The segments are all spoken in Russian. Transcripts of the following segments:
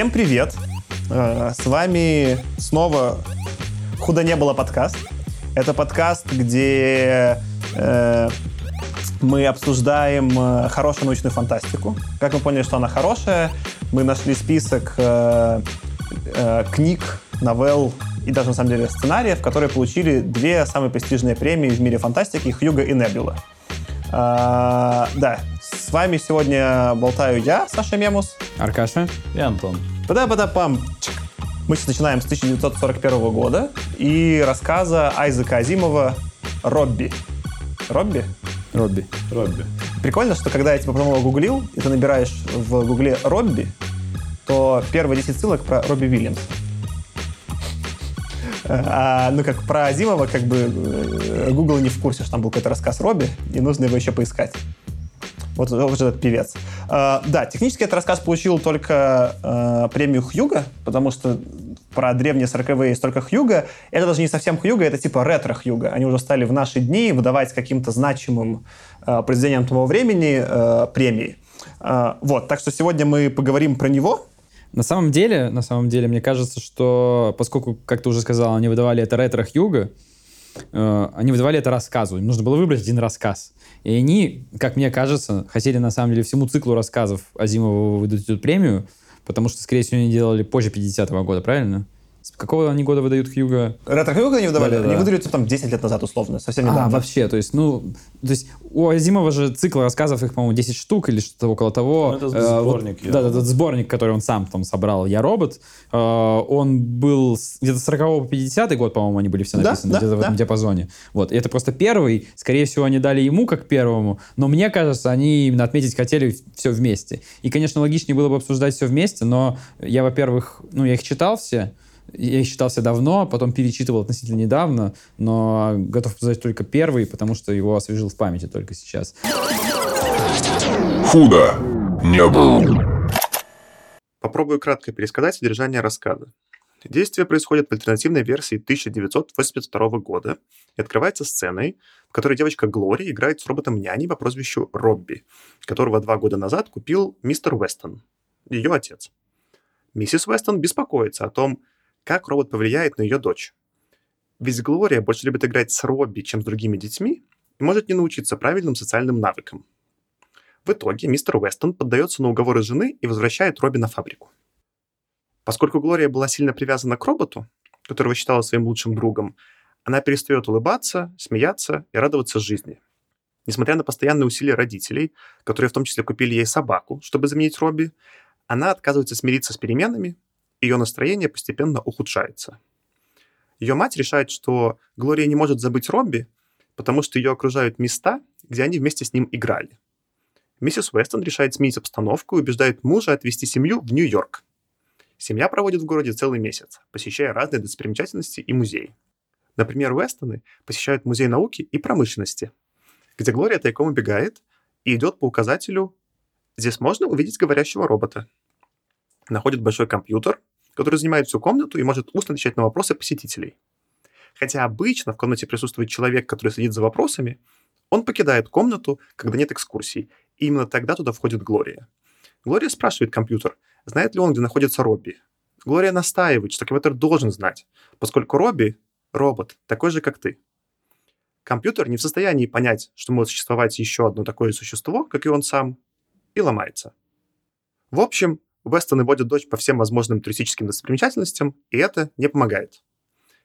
Всем привет! Э, с вами снова «Худо не было» подкаст. Это подкаст, где э, мы обсуждаем э, хорошую научную фантастику. Как мы поняли, что она хорошая, мы нашли список книг, новелл и даже, на самом деле, сценариев, которые получили две самые престижные премии в мире фантастики — Хьюга и Небюла. Да, с вами сегодня болтаю я, Саша Мемус. Аркаша и Антон. Пада-пада-пам. Мы сейчас начинаем с 1941 года и рассказа Айзека Азимова «Робби». Робби? Робби. Робби. Прикольно, что когда я типа потом гуглил, и ты набираешь в гугле «Робби», то первые 10 ссылок про Робби Вильямса. А, ну, как про Азимова, как бы э, Google не в курсе, что там был какой-то рассказ Робби, и нужно его еще поискать. Вот, вот этот певец. Uh, да, технически этот рассказ получил только uh, премию Хьюга, потому что про древние 40-е есть только Хьюга. Это даже не совсем Хьюга, это типа ретро-Хьюга. Они уже стали в наши дни выдавать каким-то значимым uh, произведениям того времени премии. Вот, так что сегодня мы поговорим про него. На самом деле, на самом деле, мне кажется, что поскольку, как ты уже сказал, они выдавали это ретро-Хьюга, uh, они выдавали это рассказу. Им нужно было выбрать один рассказ. И они, как мне кажется, хотели на самом деле всему циклу рассказов Азимова выдать эту премию, потому что, скорее всего, они делали позже 50-го года, правильно? С какого они года выдают Хьюга? Ретро Хьюга они выдавали? Да, да, они да. выдали там 10 лет назад, условно, совсем недавно. А, вообще, то есть, ну, то есть у Азимова же цикл рассказов, их, по-моему, 10 штук или что-то около того. Ну, это сборник. Э, вот, да, этот сборник, который он сам там собрал, «Я робот», э, он был где-то с 40 по 50 год, по-моему, они были все написаны, да, где-то да, в этом да. диапазоне. Вот, и это просто первый, скорее всего, они дали ему как первому, но мне кажется, они именно отметить хотели все вместе. И, конечно, логичнее было бы обсуждать все вместе, но я, во-первых, ну, я их читал все, я их читался давно, потом перечитывал относительно недавно, но готов сказать только первый, потому что его освежил в памяти только сейчас. Худо не было. Попробую кратко пересказать содержание рассказа. Действие происходит в альтернативной версии 1982 года и открывается сценой, в которой девочка Глори играет с роботом няней по прозвищу Робби, которого два года назад купил мистер Уэстон, ее отец. Миссис Уэстон беспокоится о том, как робот повлияет на ее дочь. Ведь Глория больше любит играть с Робби, чем с другими детьми, и может не научиться правильным социальным навыкам. В итоге мистер Уэстон поддается на уговоры жены и возвращает Робби на фабрику. Поскольку Глория была сильно привязана к роботу, которого считала своим лучшим другом, она перестает улыбаться, смеяться и радоваться жизни. Несмотря на постоянные усилия родителей, которые в том числе купили ей собаку, чтобы заменить Робби, она отказывается смириться с переменами ее настроение постепенно ухудшается. Ее мать решает, что Глория не может забыть Робби, потому что ее окружают места, где они вместе с ним играли. Миссис Уэстон решает сменить обстановку и убеждает мужа отвезти семью в Нью-Йорк. Семья проводит в городе целый месяц, посещая разные достопримечательности и музеи. Например, Уэстоны посещают музей науки и промышленности, где Глория тайком убегает и идет по указателю «Здесь можно увидеть говорящего робота». Находит большой компьютер, который занимает всю комнату и может устно отвечать на вопросы посетителей. Хотя обычно в комнате присутствует человек, который следит за вопросами, он покидает комнату, когда нет экскурсий, и именно тогда туда входит Глория. Глория спрашивает компьютер, знает ли он, где находится Робби. Глория настаивает, что компьютер должен знать, поскольку Робби — робот, такой же, как ты. Компьютер не в состоянии понять, что может существовать еще одно такое существо, как и он сам, и ломается. В общем, Вестоны водят дочь по всем возможным туристическим достопримечательностям, и это не помогает.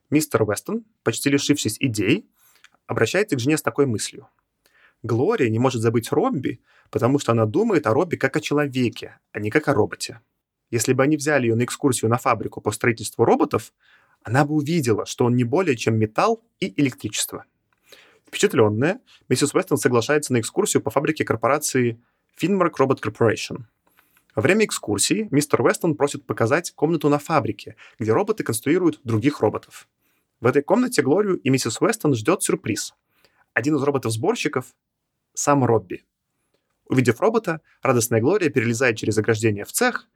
Мистер Вестон, почти лишившись идей, обращается к жене с такой мыслью. Глория не может забыть Робби, потому что она думает о Робби как о человеке, а не как о роботе. Если бы они взяли ее на экскурсию на фабрику по строительству роботов, она бы увидела, что он не более чем металл и электричество. Впечатленная, миссис Вестон соглашается на экскурсию по фабрике корпорации Finmark Robot Corporation. Во время экскурсии мистер Вестон просит показать комнату на фабрике, где роботы конструируют других роботов. В этой комнате Глорию и миссис Вестон ждет сюрприз. Один из роботов-сборщиков — сам Робби. Увидев робота, радостная Глория перелезает через ограждение в цех,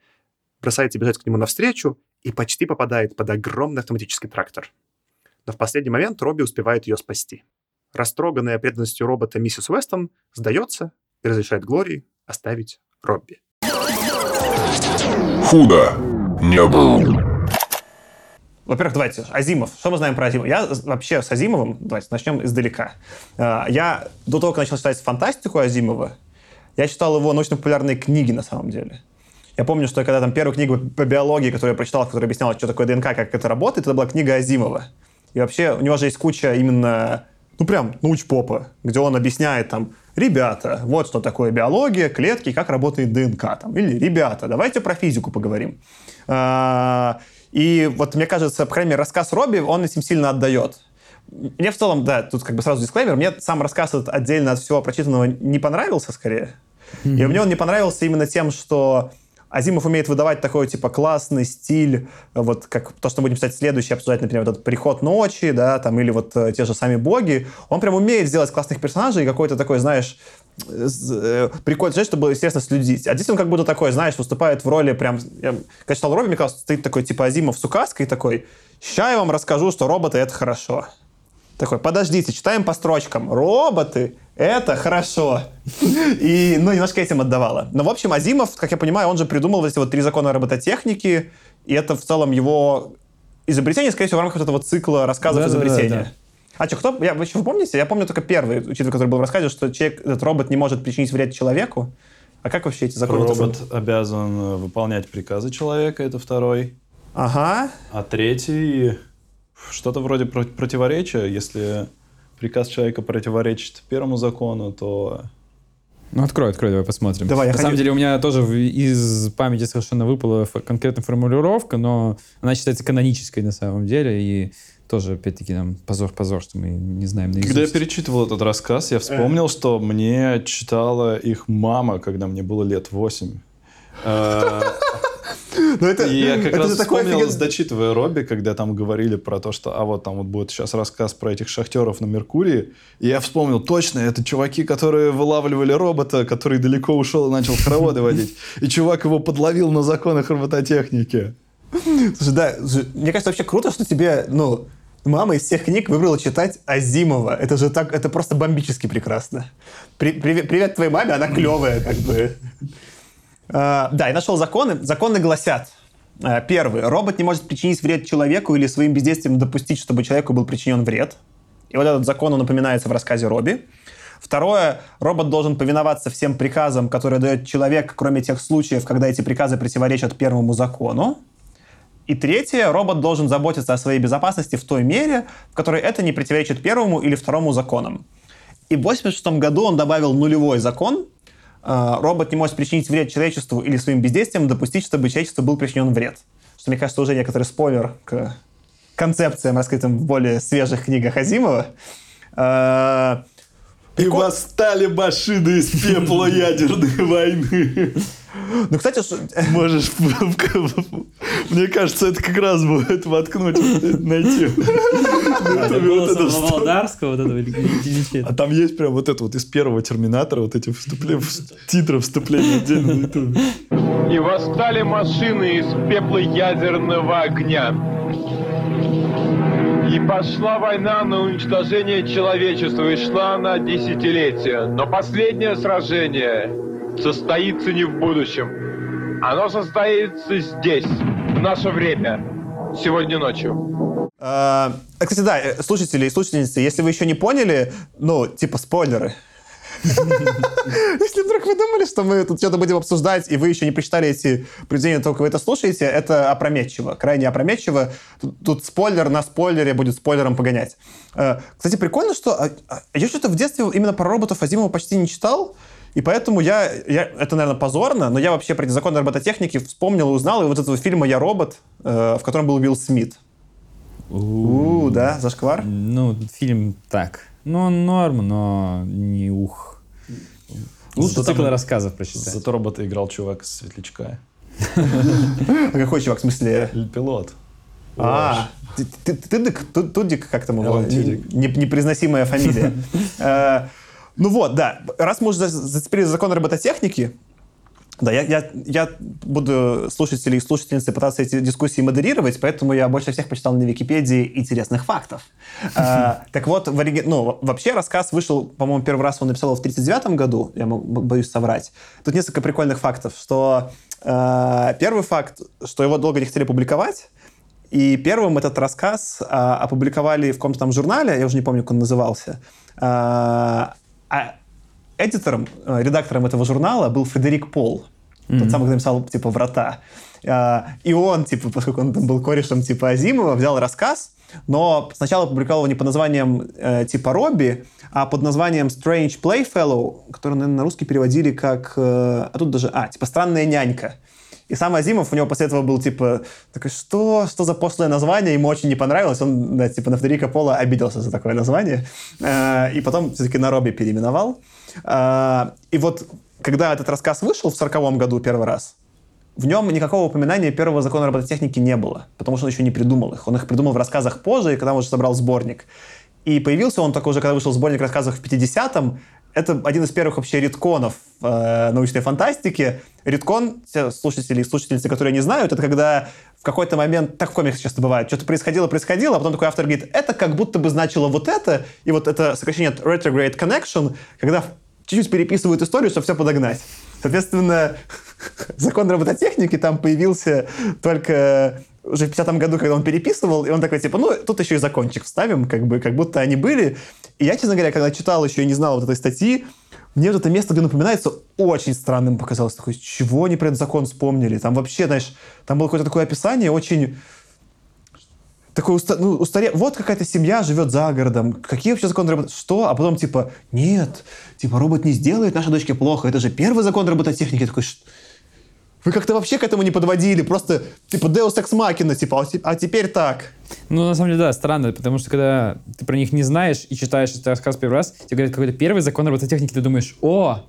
бросается бежать к нему навстречу и почти попадает под огромный автоматический трактор. Но в последний момент Робби успевает ее спасти. Растроганная преданностью робота миссис Уэстон сдается и разрешает Глории оставить Робби. Худо не был. Во-первых, давайте, Азимов. Что мы знаем про Азимова? Я вообще с Азимовым, давайте начнем издалека. А, я до того, как начал читать фантастику Азимова, я читал его научно-популярные книги на самом деле. Я помню, что когда там первую книгу по биологии, которую я прочитал, которая объясняла, что такое ДНК, как это работает, это была книга Азимова. И вообще у него же есть куча именно, ну прям научпопа, где он объясняет там, ребята, вот что такое биология, клетки, как работает ДНК. Там, или ребята, давайте про физику поговорим. А, и вот мне кажется, по крайней мере, рассказ Робби, он этим сильно отдает. Мне в целом, да, тут как бы сразу дисклеймер, мне сам рассказ этот отдельно от всего прочитанного не понравился скорее. Mm-hmm. И мне он не понравился именно тем, что Азимов умеет выдавать такой, типа, классный стиль, вот как то, что будем писать следующее, обсуждать, например, вот этот «Приход ночи», да, там, или вот э, те же сами боги. Он прям умеет сделать классных персонажей и какой-то такой, знаешь, э, прикольно, знаешь, чтобы, естественно, следить. А здесь он как будто такой, знаешь, выступает в роли прям... Я, когда читал Робби, мне кажется, стоит такой, типа, Азимов с указкой такой, «Ща я вам расскажу, что роботы — это хорошо». Такой, подождите, читаем по строчкам. Роботы — это хорошо. И, ну, немножко этим отдавало. Но, в общем, Азимов, как я понимаю, он же придумал эти вот три закона робототехники, и это в целом его изобретение, скорее всего, в рамках этого цикла рассказов да, изобретения. Да, да, да. А что, кто? Я, вы еще помните? Я помню только первый, учитывая, который был в рассказе, что человек, этот робот не может причинить вред человеку. А как вообще эти законы? Робот обязан э, выполнять приказы человека, это второй. Ага. А третий что-то вроде противоречия. Если приказ человека противоречит первому закону, то... Ну, открой, открой, давай посмотрим. Давай, На самом деле у меня тоже из памяти совершенно выпала конкретная формулировка, но она считается канонической на самом деле, и тоже, опять-таки, нам позор-позор, что мы не знаем наизусть. Когда я перечитывал этот рассказ, я вспомнил, э. что мне читала их мама, когда мне было лет восемь. Но это, и я как это раз вспомнил, офиген... дочитывая Робби, когда там говорили про то, что а вот там вот будет сейчас рассказ про этих шахтеров на Меркурии, и я вспомнил, точно, это чуваки, которые вылавливали робота, который далеко ушел и начал хороводы водить. И чувак его подловил на законах робототехники. Слушай, да, мне кажется, вообще круто, что тебе, ну, мама из всех книг выбрала читать Азимова. Это же так, это просто бомбически прекрасно. При, привет, привет твоей маме, она клевая, как бы. Э, да, я нашел законы. Законы гласят, э, первый, робот не может причинить вред человеку или своим бездействием допустить, чтобы человеку был причинен вред. И вот этот закон, он упоминается в рассказе Робби. Второе, робот должен повиноваться всем приказам, которые дает человек, кроме тех случаев, когда эти приказы противоречат первому закону. И третье, робот должен заботиться о своей безопасности в той мере, в которой это не противоречит первому или второму законам. И в 1986 году он добавил нулевой закон, робот не может причинить вред человечеству или своим бездействием допустить, чтобы человечеству был причинен вред. Что, мне кажется, уже некоторый спойлер к концепциям, раскрытым в более свежих книгах Азимова. А, и восстали машины из пепла ядерной войны. Ну, кстати, можешь... Мне кажется, это как раз будет воткнуть, найти. Володарского, вот этого А там есть прям вот это вот из первого Терминатора, вот эти вступления, титры вступления отдельно на ютубе. И восстали машины из пепла ядерного огня. И пошла война на уничтожение человечества, и шла она десятилетия. Но последнее сражение состоится не в будущем. Оно состоится здесь, в наше время, сегодня ночью. А, кстати, да, э, слушатели и слушательницы, если вы еще не поняли, ну, типа спойлеры, если вдруг вы думали, что мы тут что-то будем обсуждать, и вы еще не прочитали эти произведения, только вы это слушаете, это опрометчиво, крайне опрометчиво. Тут, тут спойлер на спойлере будет спойлером погонять. Э, кстати, прикольно, что а, а, я что-то в детстве именно про роботов Азимова почти не читал, и поэтому я, я, это, наверное, позорно, но я вообще про законы робототехники вспомнил и узнал и вот этого фильма «Я робот», э, в котором был Уилл Смит. У, да, зашквар? Ну, фильм так. Ну, норм, но не ух. Лучше цикл рассказов прочитать. Зато робота играл чувак из Светлячка. А какой чувак, в смысле? Пилот. А, Тыдык, Тудик, как там его? Непроизносимая фамилия. Э, ну вот, да. Раз мы уже зацепили закон робототехники, да, я, я, я буду слушателей и слушательницы пытаться эти дискуссии модерировать, поэтому я больше всех почитал на Википедии интересных фактов. А, так вот, ну, вообще рассказ вышел, по-моему, первый раз он написал в 1939 году, я боюсь соврать. Тут несколько прикольных фактов, что а, первый факт, что его долго не хотели публиковать, и первым этот рассказ а, опубликовали в каком-то там журнале, я уже не помню, как он назывался, а, а эдитором, э, редактором этого журнала был Фредерик Пол, mm-hmm. тот самый, кто написал, типа, «Врата». А, и он, типа, поскольку он там был корешем, типа, Азимова, взял рассказ, но сначала публиковал его не под названием э, типа Робби, а под названием Strange Playfellow, который, наверное, на русский переводили как... Э, а тут даже... А, типа «Странная нянька». И сам Азимов у него после этого был типа такой, что, что за пошлое название, ему очень не понравилось, он да, типа на Федерико Пола обиделся за такое название, э, и потом все-таки на Робби переименовал. Э, и вот когда этот рассказ вышел в сороковом году первый раз, в нем никакого упоминания первого закона робототехники не было, потому что он еще не придумал их. Он их придумал в рассказах позже, когда он уже собрал сборник. И появился он только уже, когда вышел сборник рассказов в 50-м, это один из первых вообще редконов э, научной фантастики. Редкон, те слушатели и слушательницы, которые не знают, это когда в какой-то момент, так в комиксах часто бывает, что-то происходило, происходило, а потом такой автор говорит, это как будто бы значило вот это, и вот это сокращение от retrograde connection, когда чуть-чуть переписывают историю, чтобы все подогнать. Соответственно, закон робототехники там появился только уже в 50-м году, когда он переписывал, и он такой, типа, ну, тут еще и закончик вставим, как бы, как будто они были. И я, честно говоря, когда читал еще и не знал вот этой статьи, мне вот это место, где напоминается, очень странным показалось. Такой, чего они про этот закон вспомнили? Там вообще, знаешь, там было какое-то такое описание очень такой уста, ну, устаре... Вот какая-то семья живет за городом. Какие вообще законы работы? Что? А потом типа, нет, типа робот не сделает нашей дочке плохо. Это же первый закон робототехники. Я такой, вы как-то вообще к этому не подводили, просто типа Deus Ex Machina, типа, а, а теперь так. Ну, на самом деле, да, странно, потому что когда ты про них не знаешь и читаешь этот рассказ первый раз, тебе говорят какой-то первый закон робототехники, ты думаешь, о,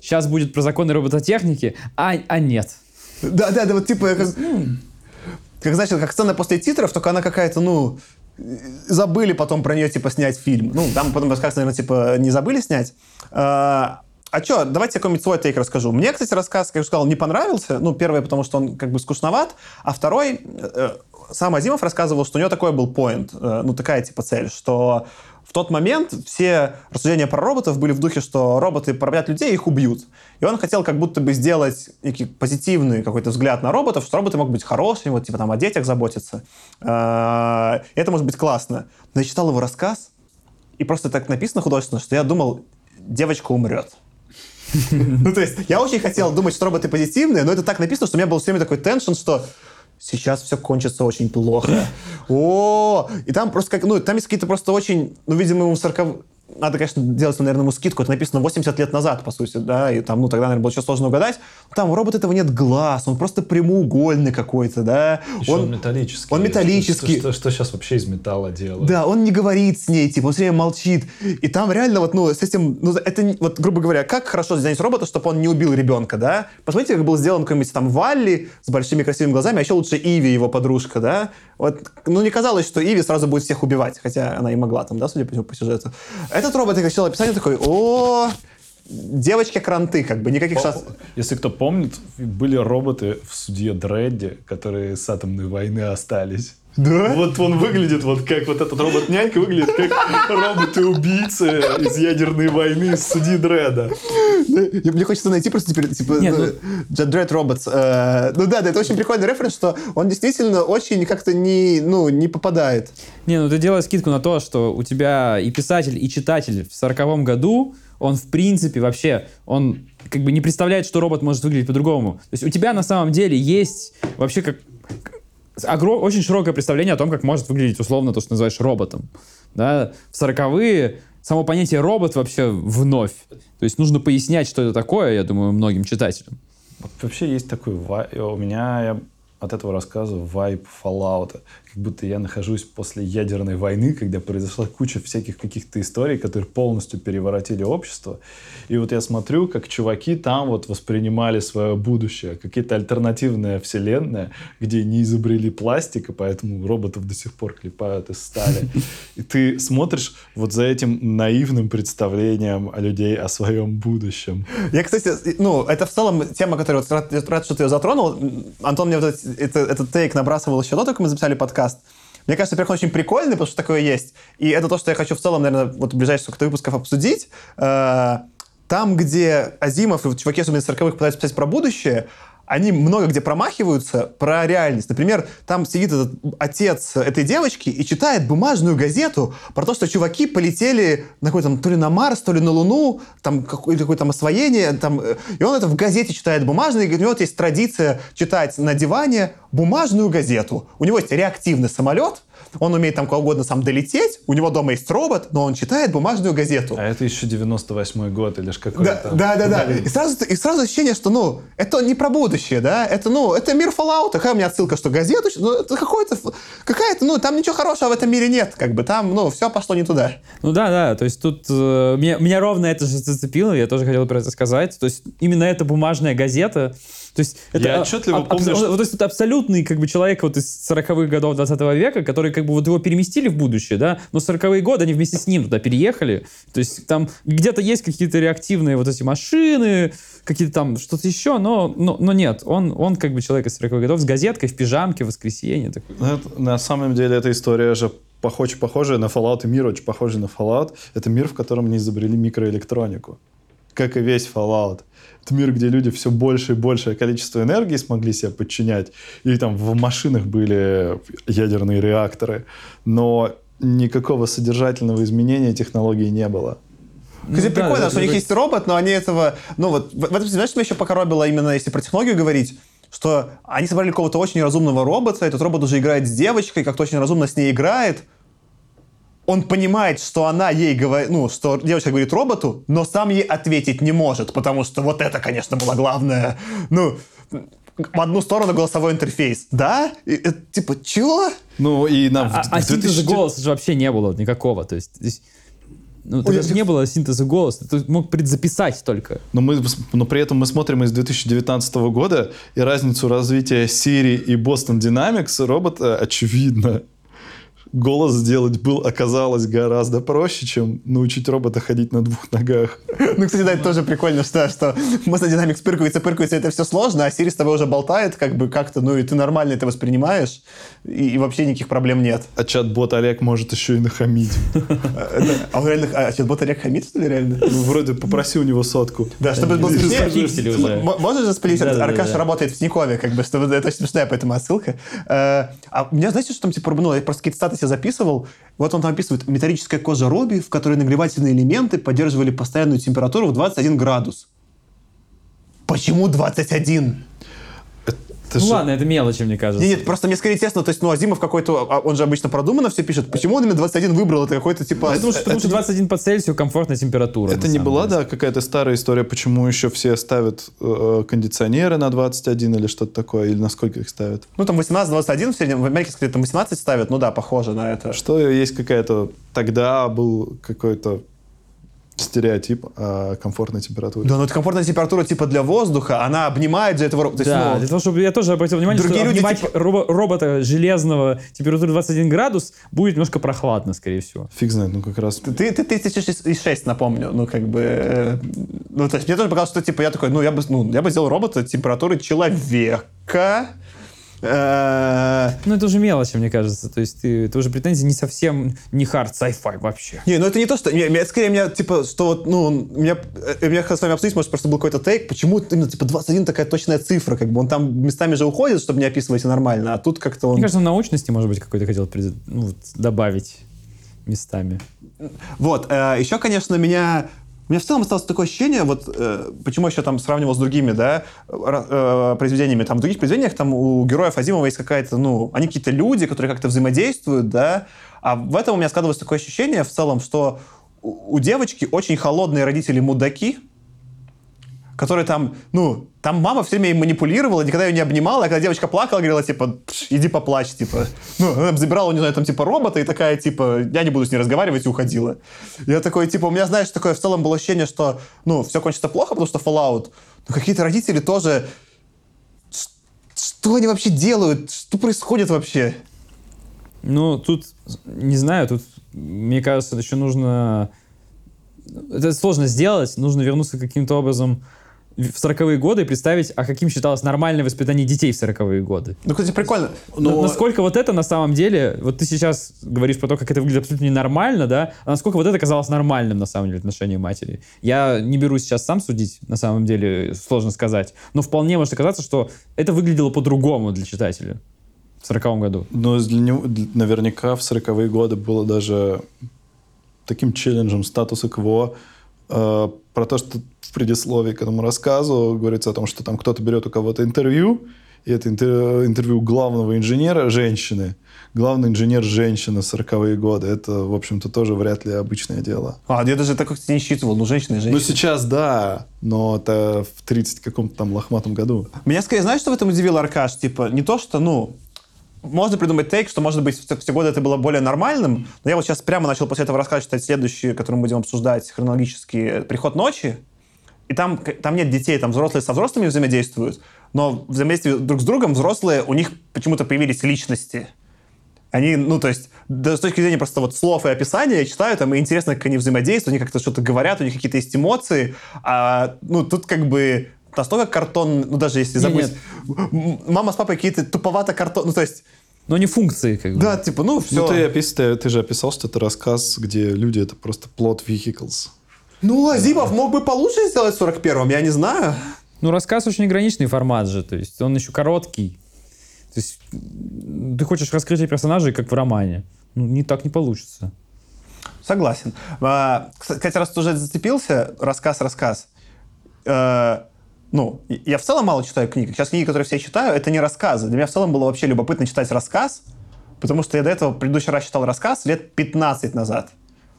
сейчас будет про законы робототехники, а, а нет. Да, да, да, вот типа, как, как знаешь, как сцена после титров, только она какая-то, ну, забыли потом про нее, типа, снять фильм. Ну, там потом рассказ, наверное, типа, не забыли снять. А, а что, давайте какой-нибудь свой тейк расскажу. Мне, кстати, рассказ, как я уже сказал, не понравился. Ну, первый, потому что он как бы скучноват, а второй, э, сам Азимов рассказывал, что у него такой был поинт, э, ну, такая типа цель, что в тот момент все рассуждения про роботов были в духе, что роботы породят людей их убьют. И он хотел как будто бы сделать некий позитивный какой-то взгляд на роботов, что роботы могут быть хорошими, вот типа там о детях заботиться. Э, это может быть классно. Но я читал его рассказ, и просто так написано художественно, что я думал, девочка умрет. Ну, то есть, я очень хотел думать, что роботы позитивные, но это так написано, что у меня был все время такой теншн, что сейчас все кончится очень плохо. О, и там просто как, ну, там есть какие-то просто очень, ну, видимо, ему 40 надо, конечно, делать, наверное, ему скидку. Это написано 80 лет назад, по сути, да, и там, ну, тогда, наверное, было еще сложно угадать. там у робота этого нет глаз, он просто прямоугольный какой-то, да. Еще он, он металлический. Он металлический. Что, что, что сейчас вообще из металла делают? Да, он не говорит с ней, типа, он все время молчит. И там реально вот, ну, с этим, ну, это, вот, грубо говоря, как хорошо сделать робота, чтобы он не убил ребенка, да? Посмотрите, как был сделан какой-нибудь там Валли с большими красивыми глазами, а еще лучше Иви, его подружка, да? Вот, ну, не казалось, что Иви сразу будет всех убивать, хотя она и могла там, да, судя по, по сюжету. Этот робот, я читал описание, такой, о, девочки-кранты, как бы, никаких шансов. Если кто помнит, были роботы в суде Дредди, которые с атомной войны остались. Да? Вот он выглядит, вот как вот этот робот-нянька выглядит, как роботы-убийцы из ядерной войны из судьи Дреда. Мне хочется найти просто теперь, типа, Нет, ну... Dread Robots. Э, ну да, да, это очень прикольный референс, что он действительно очень как-то не, ну, не попадает. Не, ну ты делаешь скидку на то, что у тебя и писатель, и читатель в сороковом году, он в принципе вообще, он как бы не представляет, что робот может выглядеть по-другому. То есть у тебя на самом деле есть вообще как огром... очень широкое представление о том, как может выглядеть условно то, что называешь роботом. Да? В сороковые само понятие робот вообще вновь. То есть нужно пояснять, что это такое, я думаю, многим читателям. Вообще есть такой... У меня... Я от этого рассказа вайп Fallout. Будто я нахожусь после ядерной войны, когда произошла куча всяких каких-то историй, которые полностью переворотили общество. И вот я смотрю, как чуваки там вот воспринимали свое будущее, какие-то альтернативные вселенные, где не изобрели пластик, и поэтому роботов до сих пор клепают из стали. И ты смотришь вот за этим наивным представлением о людей о своем будущем. Я, кстати, ну, это в целом тема, которую вот рад, рад что ты ее затронул. Антон мне вот это, этот тейк набрасывал еще до того, как мы записали подкаст. Мне кажется, во-первых, он очень прикольный, потому что такое есть. И это то, что я хочу в целом, наверное, вот в ближайших сколько выпусков обсудить. Э, там, где Азимов и чуваки, особенно из 40-х, пытаются писать про будущее, они много где промахиваются про реальность. Например, там сидит этот отец этой девочки и читает бумажную газету про то, что чуваки полетели на какой-то то ли на Марс, то ли на Луну, там какое-то какое там освоение, там, э, и он это в газете читает бумажную, и у него вот есть традиция читать на диване бумажную газету. У него есть реактивный самолет, он умеет там куда угодно сам долететь, у него дома есть робот, но он читает бумажную газету. А это еще 98 год или ж какой-то... Да, да, да, да. И сразу, и сразу ощущение, что, ну, это не про будущее, да, это, ну, это мир Fallout, какая у меня отсылка, что газету, ну, это какой-то, какая-то, ну, там ничего хорошего в этом мире нет, как бы, там, ну, все пошло не туда. Ну да, да, то есть тут э, меня, меня ровно это же зацепило, я тоже хотел про это сказать, то есть именно эта бумажная газета, то есть это я отчетливо аб- помню, аб- что... то есть это абсолютный как бы человек вот из 40-х годов 20 века, который как бы вот его переместили в будущее, да, но 40-е годы они вместе с ним туда переехали, то есть там где-то есть какие-то реактивные вот эти машины, какие-то там что-то еще, но, но, но нет, он, он как бы человек из 40-х годов с газеткой в пижамке в воскресенье. Такой. Это, на самом деле эта история же похож, похожая на Fallout, и мир очень похожий на Fallout. Это мир, в котором не изобрели микроэлектронику. Как и весь Fallout. Это мир, где люди все больше и большее количество энергии смогли себе подчинять. И там в машинах были ядерные реакторы. Но никакого содержательного изменения технологий не было. Кстати, ну, прикольно, да, что у них есть робот, но они этого... Ну вот, в этом, знаешь, что меня еще покоробило, именно если про технологию говорить, что они собрали какого-то очень разумного робота, этот робот уже играет с девочкой, как-то очень разумно с ней играет, он понимает, что она ей говорит, ну, что девочка говорит роботу, но сам ей ответить не может, потому что вот это, конечно, было главное. Ну, в одну сторону голосовой интерфейс. Да? И, и, типа, чего? Ну, и на... А, а 2000... синтеза голоса же вообще не было никакого. То есть, здесь... Ну, тогда же не было синтеза голоса, ты мог предзаписать только. Но, мы, но при этом мы смотрим из 2019 года, и разницу развития Siri и Boston Dynamics робота очевидно голос сделать был, оказалось гораздо проще, чем научить робота ходить на двух ногах. Ну, кстати, да, это тоже прикольно, что, что Master Dynamics пыркается, пыркается, это все сложно, а Siri с тобой уже болтает, как бы как-то, ну, и ты нормально это воспринимаешь, и, и вообще никаких проблем нет. А чат-бот Олег может еще и нахамить. А реально, а чат-бот Олег хамит, что ли, реально? Ну, вроде попроси у него сотку. Да, чтобы было смешнее. Можешь же спалить, Аркаш работает в Тинькове, как бы, чтобы это очень смешная поэтому отсылка. Э, а меня, знаете, что там типа рубануло? Я просто какие-то статы себе записывал. Вот он там описывает металлическая кожа Робби, в которой нагревательные элементы поддерживали постоянную температуру в 21 градус. Почему 21? Ну же... ладно, это мелочи, мне кажется. Нет, нет, просто мне скорее тесно, то есть, ну, Азимов какой-то, а, он же обычно продуманно все пишет. Почему он именно 21 выбрал? Это какой-то типа... Потому что, потому что 21 по Цельсию комфортная температура. Это не была, да, какая-то старая история, почему еще все ставят э, кондиционеры на 21 или что-то такое, или на сколько их ставят? Ну, там 18-21 в среднем, в Америке, скорее, там 18 ставят, ну да, похоже на это. Что есть какая-то... Тогда был какой-то стереотип о комфортной температуре. Да, но это комфортная температура типа для воздуха, она обнимает для этого робота. Да, ну, для того, чтобы я тоже обратил внимание, другие что люди, обнимать типа... робота железного температуры 21 градус будет немножко прохладно, скорее всего. Фиг знает, ну как раз. Ты, ты 1006 напомню, ну как бы, э, ну то есть мне тоже показалось, что типа я такой, ну я бы, ну я бы сделал робота температуры человека, ну, это уже мелочи, мне кажется. То есть ты, это уже претензии не совсем не хард sci-fi вообще. Не, ну это не то, что... Это скорее меня, типа, что вот, ну, меня, э, меня с вами обсудить, может, просто был какой-то тейк, почему именно, типа, 21 такая точная цифра, как бы он там местами же уходит, чтобы не описывать нормально, а тут как-то он... Мне кажется, он научности, может быть, какой-то хотел ну, вот, добавить местами. Вот. Э, еще, конечно, меня у меня в целом осталось такое ощущение, вот э, почему я еще там сравнивал с другими, да, э, произведениями, там в других произведениях там у героев Азимова есть какая-то, ну, они какие-то люди, которые как-то взаимодействуют, да, а в этом у меня складывалось такое ощущение в целом, что у, у девочки очень холодные родители который там, ну, там мама все время им манипулировала, никогда ее не обнимала, а когда девочка плакала, говорила, типа, иди поплачь, типа. Ну, она забирала, не знаю, там, типа, робота и такая, типа, я не буду с ней разговаривать, и уходила. Я такой, типа, у меня, знаешь, такое в целом было ощущение, что, ну, все кончится плохо, потому что Fallout, но какие-то родители тоже... Что они вообще делают? Что происходит вообще? Ну, тут, не знаю, тут, мне кажется, еще нужно... Это сложно сделать, нужно вернуться каким-то образом в 40-е годы и представить, а каким считалось нормальное воспитание детей в 40-е годы. Ну, кстати, прикольно. Но... Насколько вот это на самом деле, вот ты сейчас говоришь про то, как это выглядит абсолютно ненормально, да, а насколько вот это казалось нормальным на самом деле отношению матери. Я не берусь сейчас сам судить, на самом деле, сложно сказать, но вполне может оказаться, что это выглядело по-другому для читателя в 40 году. Но для него, наверняка в 40-е годы было даже таким челленджем статуса КВО э, про то, что в предисловии к этому рассказу говорится о том, что там кто-то берет у кого-то интервью, и это интервью главного инженера женщины. Главный инженер женщина 40-е годы. Это, в общем-то, тоже вряд ли обычное дело. А, я даже так не считывал. Ну, женщины и женщины. Ну, сейчас да, но это в 30 каком-то там лохматом году. Меня скорее, знаешь, что в этом удивило, Аркаш? Типа, не то, что, ну, можно придумать тейк, что, может быть, в те годы это было более нормальным, но я вот сейчас прямо начал после этого рассказа читать следующий, который мы будем обсуждать хронологически, «Приход ночи», и там, там нет детей, там взрослые со взрослыми взаимодействуют, но в взаимодействии друг с другом взрослые, у них почему-то появились личности. Они, ну, то есть, да, с точки зрения просто вот слов и описания, я читаю, там, и интересно, как они взаимодействуют, они как-то что-то говорят, у них какие-то есть эмоции, а, ну, тут как бы настолько картон, ну, даже если забыть, мама с папой какие-то туповато картон, ну, то есть, но не функции, как бы. Да, типа, ну, все. Ну, ты, опис, ты, ты же описал, что это рассказ, где люди — это просто plot vehicles. Ну, Азимов мог бы получше сделать в 41-м, я не знаю. Ну, рассказ очень ограниченный формат же, то есть он еще короткий. То есть ты хочешь раскрытие персонажей, как в романе. Ну, не так не получится. Согласен. А, кстати, раз ты уже зацепился, рассказ-рассказ. Э, ну, я в целом мало читаю книг. Сейчас книги, которые все читаю, это не рассказы. Для меня в целом было вообще любопытно читать рассказ, потому что я до этого предыдущий раз читал рассказ лет 15 назад.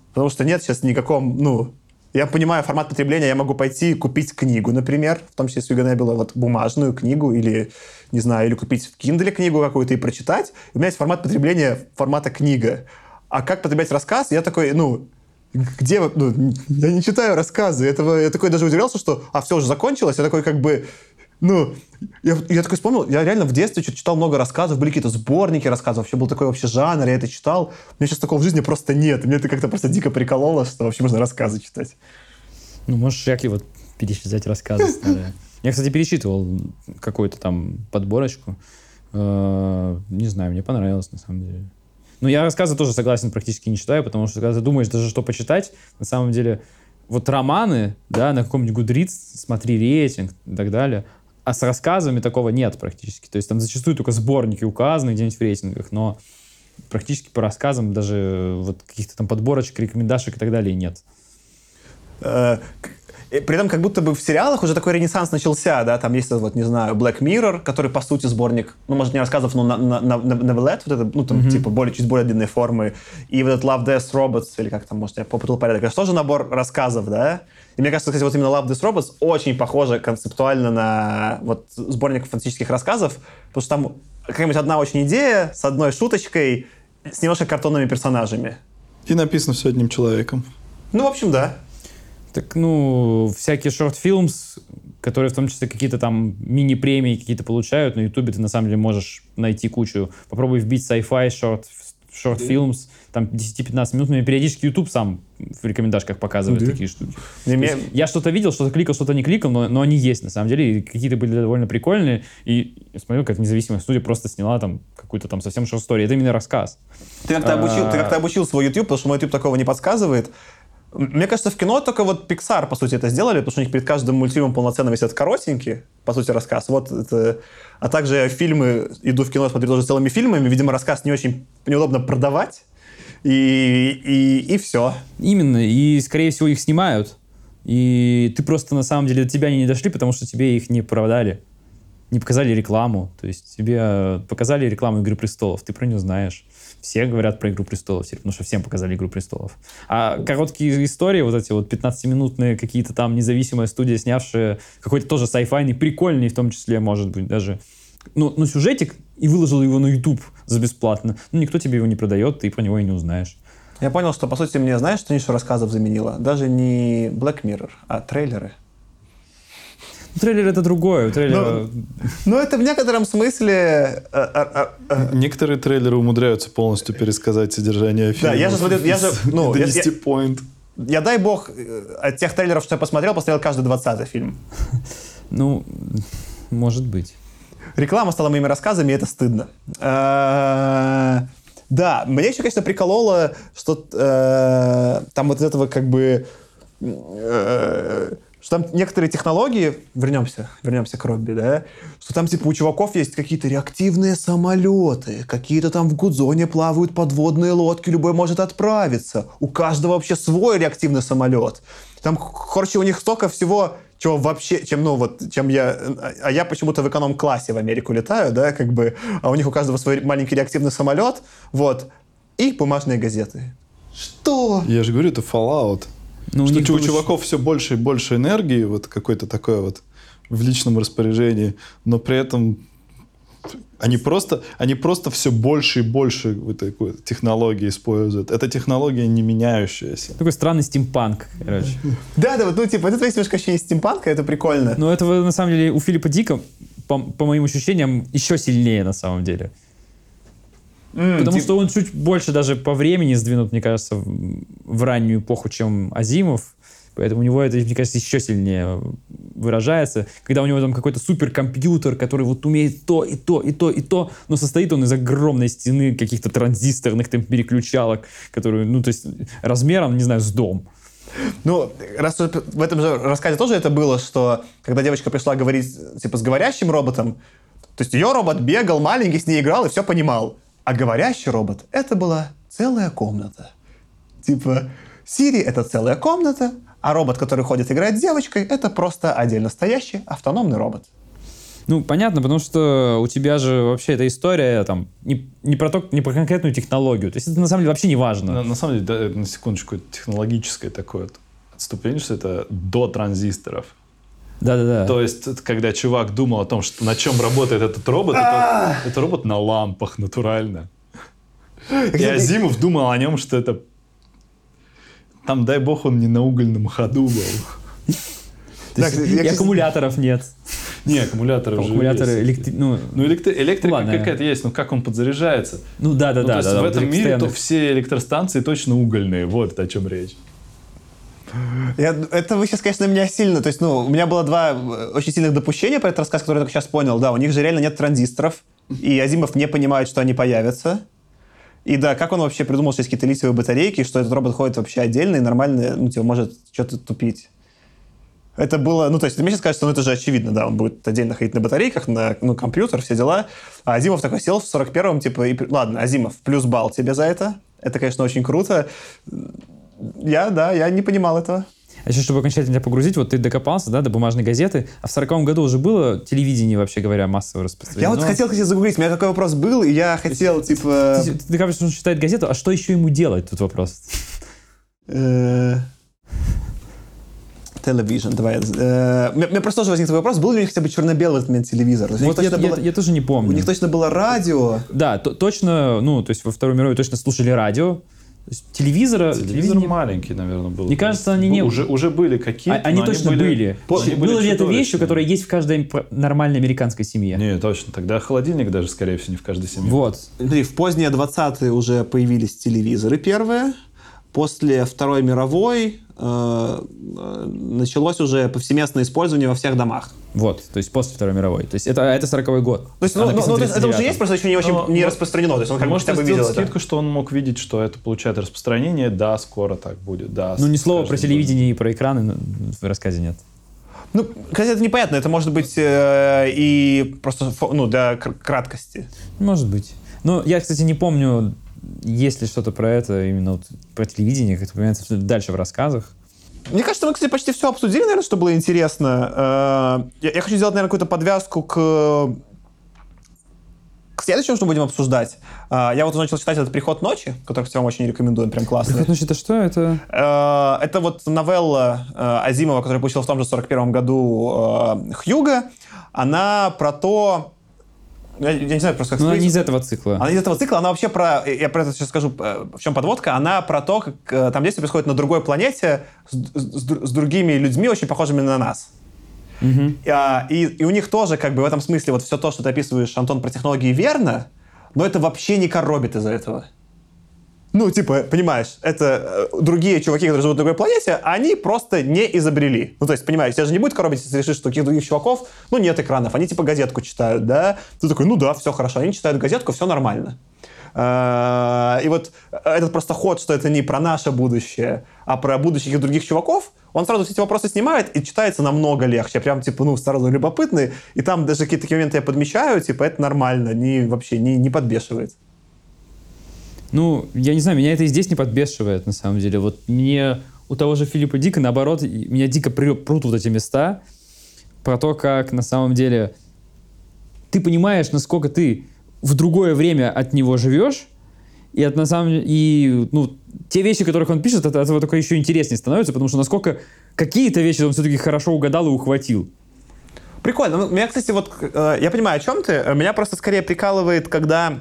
Потому что нет сейчас никаком, ну, я понимаю формат потребления, я могу пойти купить книгу, например, в том числе с Юганебела, вот бумажную книгу или, не знаю, или купить в Kindle книгу какую-то и прочитать. У меня есть формат потребления формата книга. А как потреблять рассказ, я такой, ну, где ну, я не читаю рассказы. Этого, я такой даже удивлялся, что, а все уже закончилось. Я такой как бы, ну, я, я такой вспомнил, я реально в детстве читал много рассказов, были какие-то сборники рассказов, вообще был такой вообще жанр, я это читал. У меня сейчас такого в жизни просто нет. Мне это как-то просто дико прикололо, что вообще можно рассказы читать. Ну, можешь всякие вот перечитать рассказы старые. Я, кстати, перечитывал какую-то там подборочку. Э, не знаю, мне понравилось, на самом деле. Но я рассказы тоже согласен, практически не читаю, потому что когда ты думаешь даже что почитать, на самом деле, вот романы, да, на каком-нибудь Goodreads, смотри рейтинг и так далее, а с рассказами такого нет практически. То есть там зачастую только сборники указаны где-нибудь в рейтингах, но практически по рассказам даже вот каких-то там подборочек, рекомендашек и так далее нет. Э, при этом как будто бы в сериалах уже такой ренессанс начался, да, там есть, вот, не знаю, Black Mirror, который, по сути, сборник, ну, может, не рассказов, но на, на, на, новеллет, вот это, ну, там, mm-hmm. типа, более, чуть более длинной формы, и вот этот Love, Death, Robots, или как там, может, я попутал порядок, это тоже набор рассказов, да, и мне кажется, кстати, вот именно Love, Death, Robots очень похоже концептуально на вот сборник фантастических рассказов, потому что там какая-нибудь одна очень идея с одной шуточкой, с немножко картонными персонажами. И написано все одним человеком. Ну, в общем, да. Так, ну, всякие шорт-фильмс, которые в том числе какие-то там мини-премии какие-то получают, на Ютубе ты на самом деле можешь найти кучу. Попробуй вбить sci-fi шорт short films, там 10-15 минут, но периодически YouTube сам в рекомендашках показывает да. такие штуки. Мне... Я что-то видел, что-то кликал, что-то не кликал, но, но они есть на самом деле, и какие-то были довольно прикольные, и я смотрю, как независимая студия просто сняла там какую-то там совсем шорт историю. Это именно рассказ. Ты как-то обучил, ты как-то обучил свой YouTube, потому что мой YouTube такого не подсказывает. Мне кажется, в кино только вот Pixar, по сути, это сделали, потому что у них перед каждым мультфильмом полноценно висят коротенький, по сути, рассказ. Вот это... А также фильмы, иду в кино, смотрю тоже целыми фильмами, видимо, рассказ не очень неудобно продавать, и, и, и все. Именно, и, скорее всего, их снимают, и ты просто, на самом деле, до тебя они не дошли, потому что тебе их не продали. не показали рекламу. То есть тебе показали рекламу «Игры престолов», ты про нее знаешь. Все говорят про «Игру престолов», потому что всем показали «Игру престолов». А короткие истории, вот эти вот 15-минутные какие-то там независимая студия, снявшие какой-то тоже сайфайный, прикольный в том числе, может быть, даже ну, ну, сюжетик и выложил его на YouTube за бесплатно. Ну, никто тебе его не продает, ты про него и не узнаешь. Я понял, что, по сути, мне, знаешь, что нишу рассказов заменило? Даже не Black Mirror, а трейлеры. Трейлер это другое. Трейлер... Ну, ну, это в некотором смысле... А, а, а, Некоторые трейлеры умудряются полностью пересказать содержание фильма. Да, я же смотрю... Я же, ну, я, я, point. Я, дай бог, э, от тех трейлеров, что я посмотрел, посмотрел каждый двадцатый фильм. Ну, может быть. Реклама стала моими рассказами, и это стыдно. Э, да, мне еще, конечно, прикололо, что э, там вот этого как бы... Что там некоторые технологии, вернемся, вернемся к Робби, да, что там типа у чуваков есть какие-то реактивные самолеты, какие-то там в Гудзоне плавают подводные лодки, любой может отправиться. У каждого вообще свой реактивный самолет. Там, короче, у них столько всего чего вообще, чем, ну, вот, чем я, а я почему-то в эконом-классе в Америку летаю, да, как бы, а у них у каждого свой маленький реактивный самолет, вот, и бумажные газеты. Что? Я же говорю, это Fallout. Ну, что у, них у чуваков все больше и больше энергии, вот какой-то такой вот в личном распоряжении, но при этом они просто, они просто все больше и больше вот такой технологии используют. Это технология не меняющаяся. Такой странный стимпанк, короче. Да, да, вот, ну, типа, это твои немножко ощущение стимпанка, это прикольно. Но это, на самом деле, у Филиппа Дика, по, по моим ощущениям, еще сильнее, на самом деле. Mm, Потому тип... что он чуть больше даже по времени сдвинут, мне кажется, в, в раннюю эпоху, чем Азимов. Поэтому у него это, мне кажется, еще сильнее выражается. Когда у него там какой-то суперкомпьютер, который вот умеет то, и то, и то, и то, но состоит он из огромной стены каких-то транзисторных там переключалок, которые, ну, то есть размером, не знаю, с дом. Ну, раз в этом же рассказе тоже это было, что когда девочка пришла говорить, типа, с говорящим роботом, то есть ее робот бегал, маленький, с ней играл и все понимал. А говорящий робот — это была целая комната. Типа, Сири — это целая комната, а робот, который ходит играть с девочкой, это просто отдельно стоящий автономный робот. Ну, понятно, потому что у тебя же вообще эта история там не, не, про, то, не про конкретную технологию. То есть это на самом деле вообще не важно. На, на самом деле, да, на секундочку, технологическое такое отступление, что это до транзисторов. Да-да-да. То есть, когда чувак думал о том, что на чем работает этот робот, это, это робот на лампах, натурально. И Азимов думал о нем, что это там, дай бог, он не на угольном ходу был. И аккумуляторов нет. Не, аккумуляторы уже Аккумуляторы электри... ну, ну электри... электрика Ладно. какая-то есть, но как он подзаряжается? Ну да, да, ну, да. То есть да, в этом мире то все электростанции точно угольные. Вот о чем речь. Я, это вы сейчас, конечно, меня сильно... То есть, ну, у меня было два очень сильных допущения про этот рассказ, который я только сейчас понял. Да, у них же реально нет транзисторов, и Азимов не понимает, что они появятся. И да, как он вообще придумал, что есть какие-то литиевые батарейки, что этот робот ходит вообще отдельно и нормально, ну, типа, может что-то тупить. Это было, ну, то есть, мне сейчас кажется, ну, это же очевидно, да, он будет отдельно ходить на батарейках, на, ну, компьютер, все дела. А Азимов такой сел в 41-м, типа, и, ладно, Азимов, плюс балл тебе за это. Это, конечно, очень круто. Я, да, я не понимал этого. А еще, чтобы окончательно тебя погрузить, вот ты докопался, да, до бумажной газеты, а в 40 году уже было телевидение, вообще говоря, массово распространено. Я вот хотел, хотел загуглить, у меня такой вопрос был, и я хотел, типа... Ты, ты, ты докапываешься, что он читает газету, а что еще ему делать, тут вопрос? Television, давай. Э, у меня просто тоже возник вопрос, был ли у них хотя бы черно-белый этот телевизор? Вот я, было, я, я тоже не помню. У них точно было радио. Да, точно, ну, то есть во Второй мировой точно слушали радио, телевизора... Телевизор маленький, наверное, был. Мне кажется, они не... Уже, уже были какие-то, а, Они точно они были. были. Они Было ли это вещью, которая есть в каждой нормальной американской семье? Не, точно. Тогда холодильник даже, скорее всего, не в каждой семье. Вот. Смотри, в поздние 20-е уже появились телевизоры первые. После Второй мировой э, началось уже повсеместное использование во всех домах. Вот, то есть после Второй мировой. То есть это, это 40-й год. То есть, ну, ну, ну, это уже есть, просто еще не очень но, не распространено. То есть он как может бы видел скидку, это. что он мог видеть, что это получает распространение. Да, скоро так будет. Да, ну, ни слова про телевидение и про экраны в рассказе нет. Ну, кстати, это непонятно. Это может быть э, и просто ну, для краткости. Может быть. Ну, я, кстати, не помню, есть ли что-то про это, именно вот, про телевидение, как это упоминается дальше в рассказах. Мне кажется, мы, кстати, почти все обсудили, наверное, что было интересно. Э, я, я хочу сделать, наверное, какую-то подвязку к к следующему, что будем обсуждать, э, я вот начал читать этот «Приход ночи», который в целом очень рекомендуем, прям классно. «Приход ночи» — это что? Это э, это вот новелла Азимова, которая получила в том же 41 году Хьюга. Она про то, я, я не знаю просто как Но она не из этого цикла. Она из этого цикла, она вообще про, я про это сейчас скажу, э, в чем подводка, она про то, как э, там действие происходит на другой планете с, с, с другими людьми, очень похожими на нас. Угу. А, и, и у них тоже, как бы в этом смысле, вот все то, что ты описываешь, Антон, про технологии верно, но это вообще не коробит из-за этого. Ну, типа, понимаешь, это э, другие чуваки, которые живут на другой планете, они просто не изобрели. Ну, то есть, понимаешь, тебя же не будет коробить, если решишь, что каких других чуваков, ну, нет экранов, они типа газетку читают, да? Ты такой, ну да, все хорошо, они читают газетку, все нормально. А, и вот этот просто ход, что это не про наше будущее, а про будущее других чуваков, он сразу все эти вопросы снимает и читается намного легче. Прям, типа, ну, сразу любопытный. И там даже какие-то моменты я подмечаю, типа, это нормально, не, вообще не, не подбешивает. Ну, я не знаю, меня это и здесь не подбешивает, на самом деле. Вот мне у того же Филиппа Дика, наоборот, меня дико прут вот эти места про то, как на самом деле ты понимаешь, насколько ты в другое время от него живешь, и от, на самом деле, и, ну, те вещи, которых он пишет, от этого только еще интереснее становится, потому что насколько какие-то вещи он все-таки хорошо угадал и ухватил. Прикольно. Ну, меня, кстати, вот, э, я понимаю, о чем ты. Меня просто скорее прикалывает, когда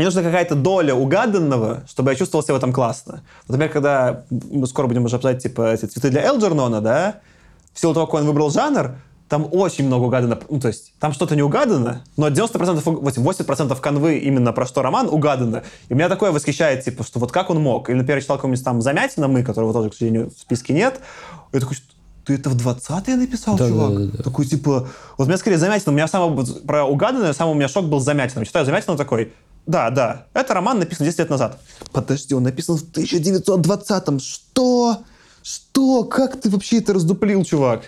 мне нужна какая-то доля угаданного, чтобы я чувствовал себя в этом классно. Например, когда мы скоро будем уже обсуждать, типа, эти цветы для Элджернона, да, в силу того, какой он выбрал жанр, там очень много угадано. Ну, то есть, там что-то не угадано, но 90%, 80% канвы именно про что роман угадано. И меня такое восхищает, типа, что вот как он мог. Или, например, я читал какого-нибудь там Замятина «Мы», которого тоже, к сожалению, в списке нет. Я такой, ты это в 20-е написал, да, чувак? Да, да, да. Такой, типа... Вот меня скорее Замятина. У меня самое... Про угаданное, самый у меня шок был Замятина. Читаю Замятина такой, да, да. Это роман написан 10 лет назад. Подожди, он написан в 1920-м. Что? Что? Как ты вообще это раздуплил, чувак?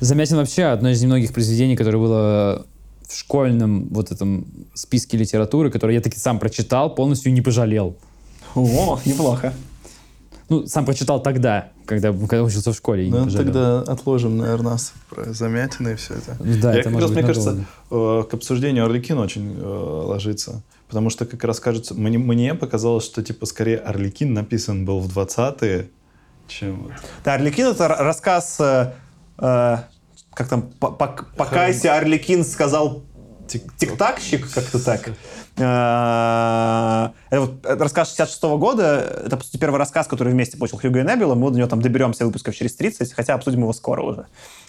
Замятин вообще одно из немногих произведений, которое было в школьном вот этом списке литературы, который я таки сам прочитал, полностью не пожалел. О, неплохо. Ну, сам прочитал тогда, когда, когда учился в школе. Ну, тогда отложим, наверное, нас про замятины и все это. Да, я это как раз, мне кажется, э, к обсуждению Орликин очень э, ложится. Потому что, как раз кажется, мне, мне показалось, что, типа, скорее Орликин написан был в 20-е, чем... Вот. Да, Орликин — это рассказ... Э, э, как там? Покайся, Орликин сказал тик-такщик, как-то так. Э, это вот рассказ 66 -го года. Это, по сути, первый рассказ, который вместе получил Хьюго и Небила. Мы до него там доберемся выпусков через 30, хотя обсудим его скоро уже.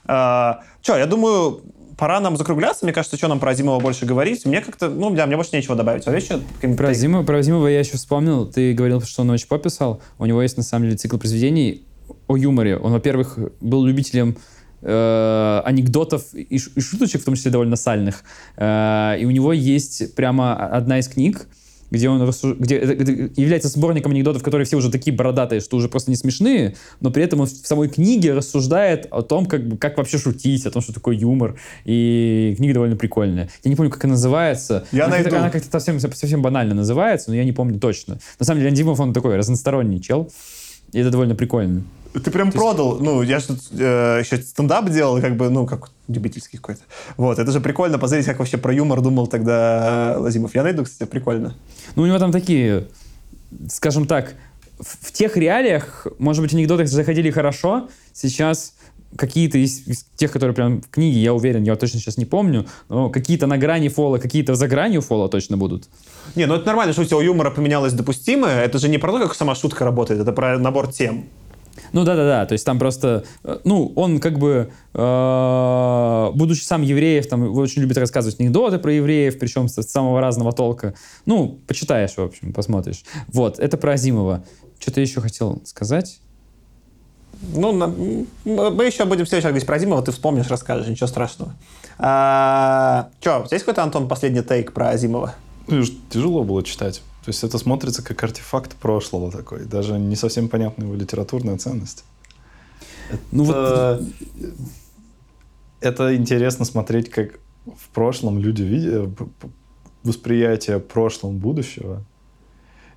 Э, Че, я думаю, пора нам закругляться. Мне кажется, что нам про Азимова больше говорить. Мне как-то, ну, да, мне больше нечего добавить. А еще про, Азимова, про Азимова я еще вспомнил. Ты говорил, что он очень пописал. У него есть, на самом деле, цикл произведений о юморе. Он, во-первых, был любителем э, анекдотов и, и шуточек, в том числе довольно сальных. Э, и у него есть прямо одна из книг, где он рассуж... где это, является сборником анекдотов, которые все уже такие бородатые, что уже просто не смешные, но при этом он в самой книге рассуждает о том, как, как вообще шутить, о том, что такое юмор. И книга довольно прикольная. Я не помню, как она называется. Я она найду. Она как-то совсем, совсем банально называется, но я не помню точно. На самом деле, Андимов, он такой разносторонний чел. И это довольно прикольно. Ты прям То продал. Есть... Ну, я же тут э, еще стендап делал, как бы, ну, как любительский какой-то. Вот, это же прикольно посмотреть, как вообще про юмор думал тогда Лазимов. Я найду, кстати, прикольно. Ну, у него там такие, скажем так, в, в тех реалиях, может быть, анекдоты заходили хорошо, сейчас какие-то из, из тех, которые прям в книге, я уверен, я точно сейчас не помню, но какие-то на грани фола, какие-то за гранью фола точно будут. Не, ну это нормально, что у тебя у юмора поменялось допустимое. Это же не про то, как сама шутка работает, это про набор тем. Ну да-да-да, то есть там просто, э, ну, он как бы, э, будучи сам евреев, там очень любит рассказывать анекдоты про евреев, причем с самого разного толка. Ну, почитаешь, в общем, посмотришь. Вот, это про Азимова. Что-то еще хотел сказать? Ну, мы еще будем в следующий раз говорить про Азимова, ты вспомнишь, расскажешь, ничего страшного. А, что, здесь какой-то, Антон, последний тейк про Азимова? Ну, тяжело было читать. То есть это смотрится как артефакт прошлого такой, даже не совсем понятная его литературная ценность. Ну это, вот... это интересно смотреть, как в прошлом люди видят восприятие прошлого будущего.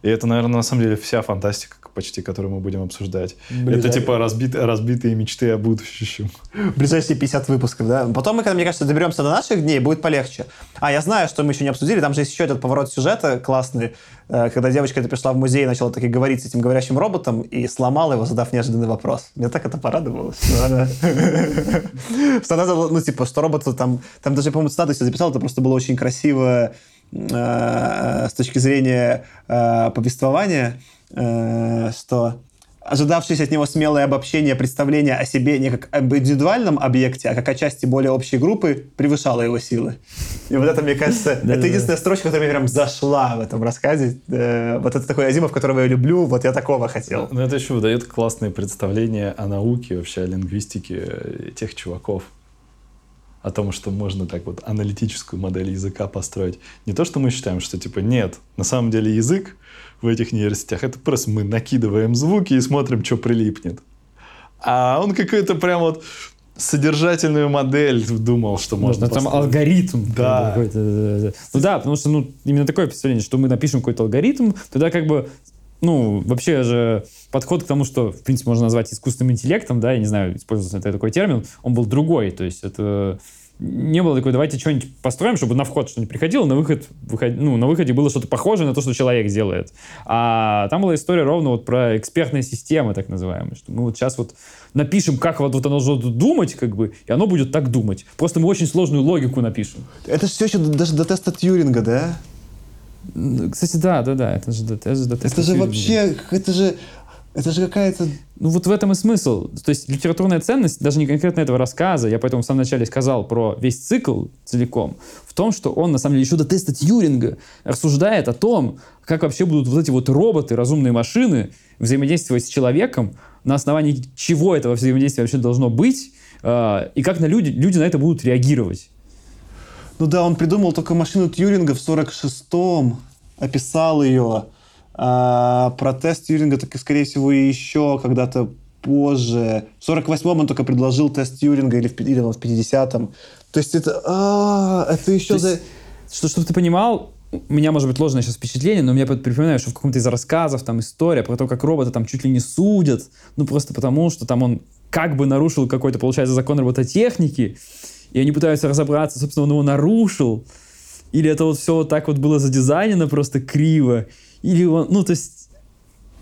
И это, наверное, на самом деле вся фантастика почти, которую мы будем обсуждать. Ближай... Это типа разбит... разбитые мечты о будущем. Ближайшие 50 выпусков, да? Потом мы, когда, мне кажется, доберемся до наших дней, будет полегче. А, я знаю, что мы еще не обсудили, там же есть еще этот поворот сюжета классный, э, когда девочка это пришла в музей и начала таки говорить с этим говорящим роботом и сломала его, задав неожиданный вопрос. Мне так это порадовалось. Что она, ну, типа, что робот там, там даже, по-моему, статусе записал, это просто было очень красиво с точки зрения э, повествования. Э, что ожидавшееся от него смелое обобщение представления о себе не как об индивидуальном объекте, а как о части более общей группы, превышало его силы. И вот это, мне кажется, это единственная строчка, которая мне прям зашла в этом рассказе. Э, вот это такой Азимов, которого я люблю, вот я такого хотел. Ну, это еще выдает классные представления о науке, вообще о лингвистике тех чуваков о том, что можно так вот аналитическую модель языка построить. Не то, что мы считаем, что типа нет, на самом деле язык в этих нейросетях, это просто мы накидываем звуки и смотрим, что прилипнет. А он какой-то прям вот содержательную модель думал, что можно. Там алгоритм. Да. Ну да, потому что ну, именно такое представление, что мы напишем какой-то алгоритм, тогда как бы ну, вообще же подход к тому, что, в принципе, можно назвать искусственным интеллектом, да, я не знаю, используется это такой термин, он был другой, то есть это не было такой, давайте что-нибудь построим, чтобы на вход что-нибудь приходило, на выход, выход, ну, на выходе было что-то похожее на то, что человек делает. А там была история ровно вот про экспертные системы, так называемые, что мы вот сейчас вот напишем, как вот, вот оно должно думать, как бы, и оно будет так думать. Просто мы очень сложную логику напишем. Это все еще даже до теста Тьюринга, да? Кстати, да, да, да, это же, это же, это, это же вообще, это же, это же какая-то... Ну вот в этом и смысл. То есть литературная ценность, даже не конкретно этого рассказа, я поэтому в самом начале сказал про весь цикл целиком, в том, что он на самом деле еще до теста Тьюринга рассуждает о том, как вообще будут вот эти вот роботы, разумные машины взаимодействовать с человеком, на основании чего этого взаимодействия вообще должно быть, э, и как на люди, люди на это будут реагировать. Ну да, он придумал только машину Тьюринга в 46-м, описал ее. А про тест Тьюринга, так, скорее всего, и еще когда-то позже. В 48-м он только предложил тест Тьюринга или в, или в 50-м. То есть это... А, это еще за... Что, чтобы ты понимал, у меня может быть ложное сейчас впечатление, но я припоминаю, что в каком-то из рассказов там история про то, как робота там чуть ли не судят, ну просто потому, что там он как бы нарушил какой-то, получается, закон робототехники, и они пытаются разобраться, собственно, он его нарушил, или это вот все вот так вот было задизайнено просто криво, или он, ну, то есть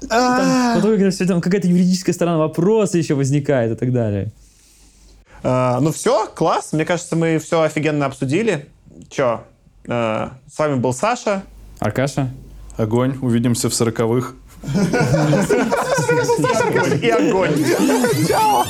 там, потом все, там какая-то юридическая сторона вопроса еще возникает и так далее. А, ну все, класс. Мне кажется, мы все офигенно обсудили. Че, а, с вами был Саша. Аркаша. Огонь. Увидимся в сороковых. И огонь. Чао.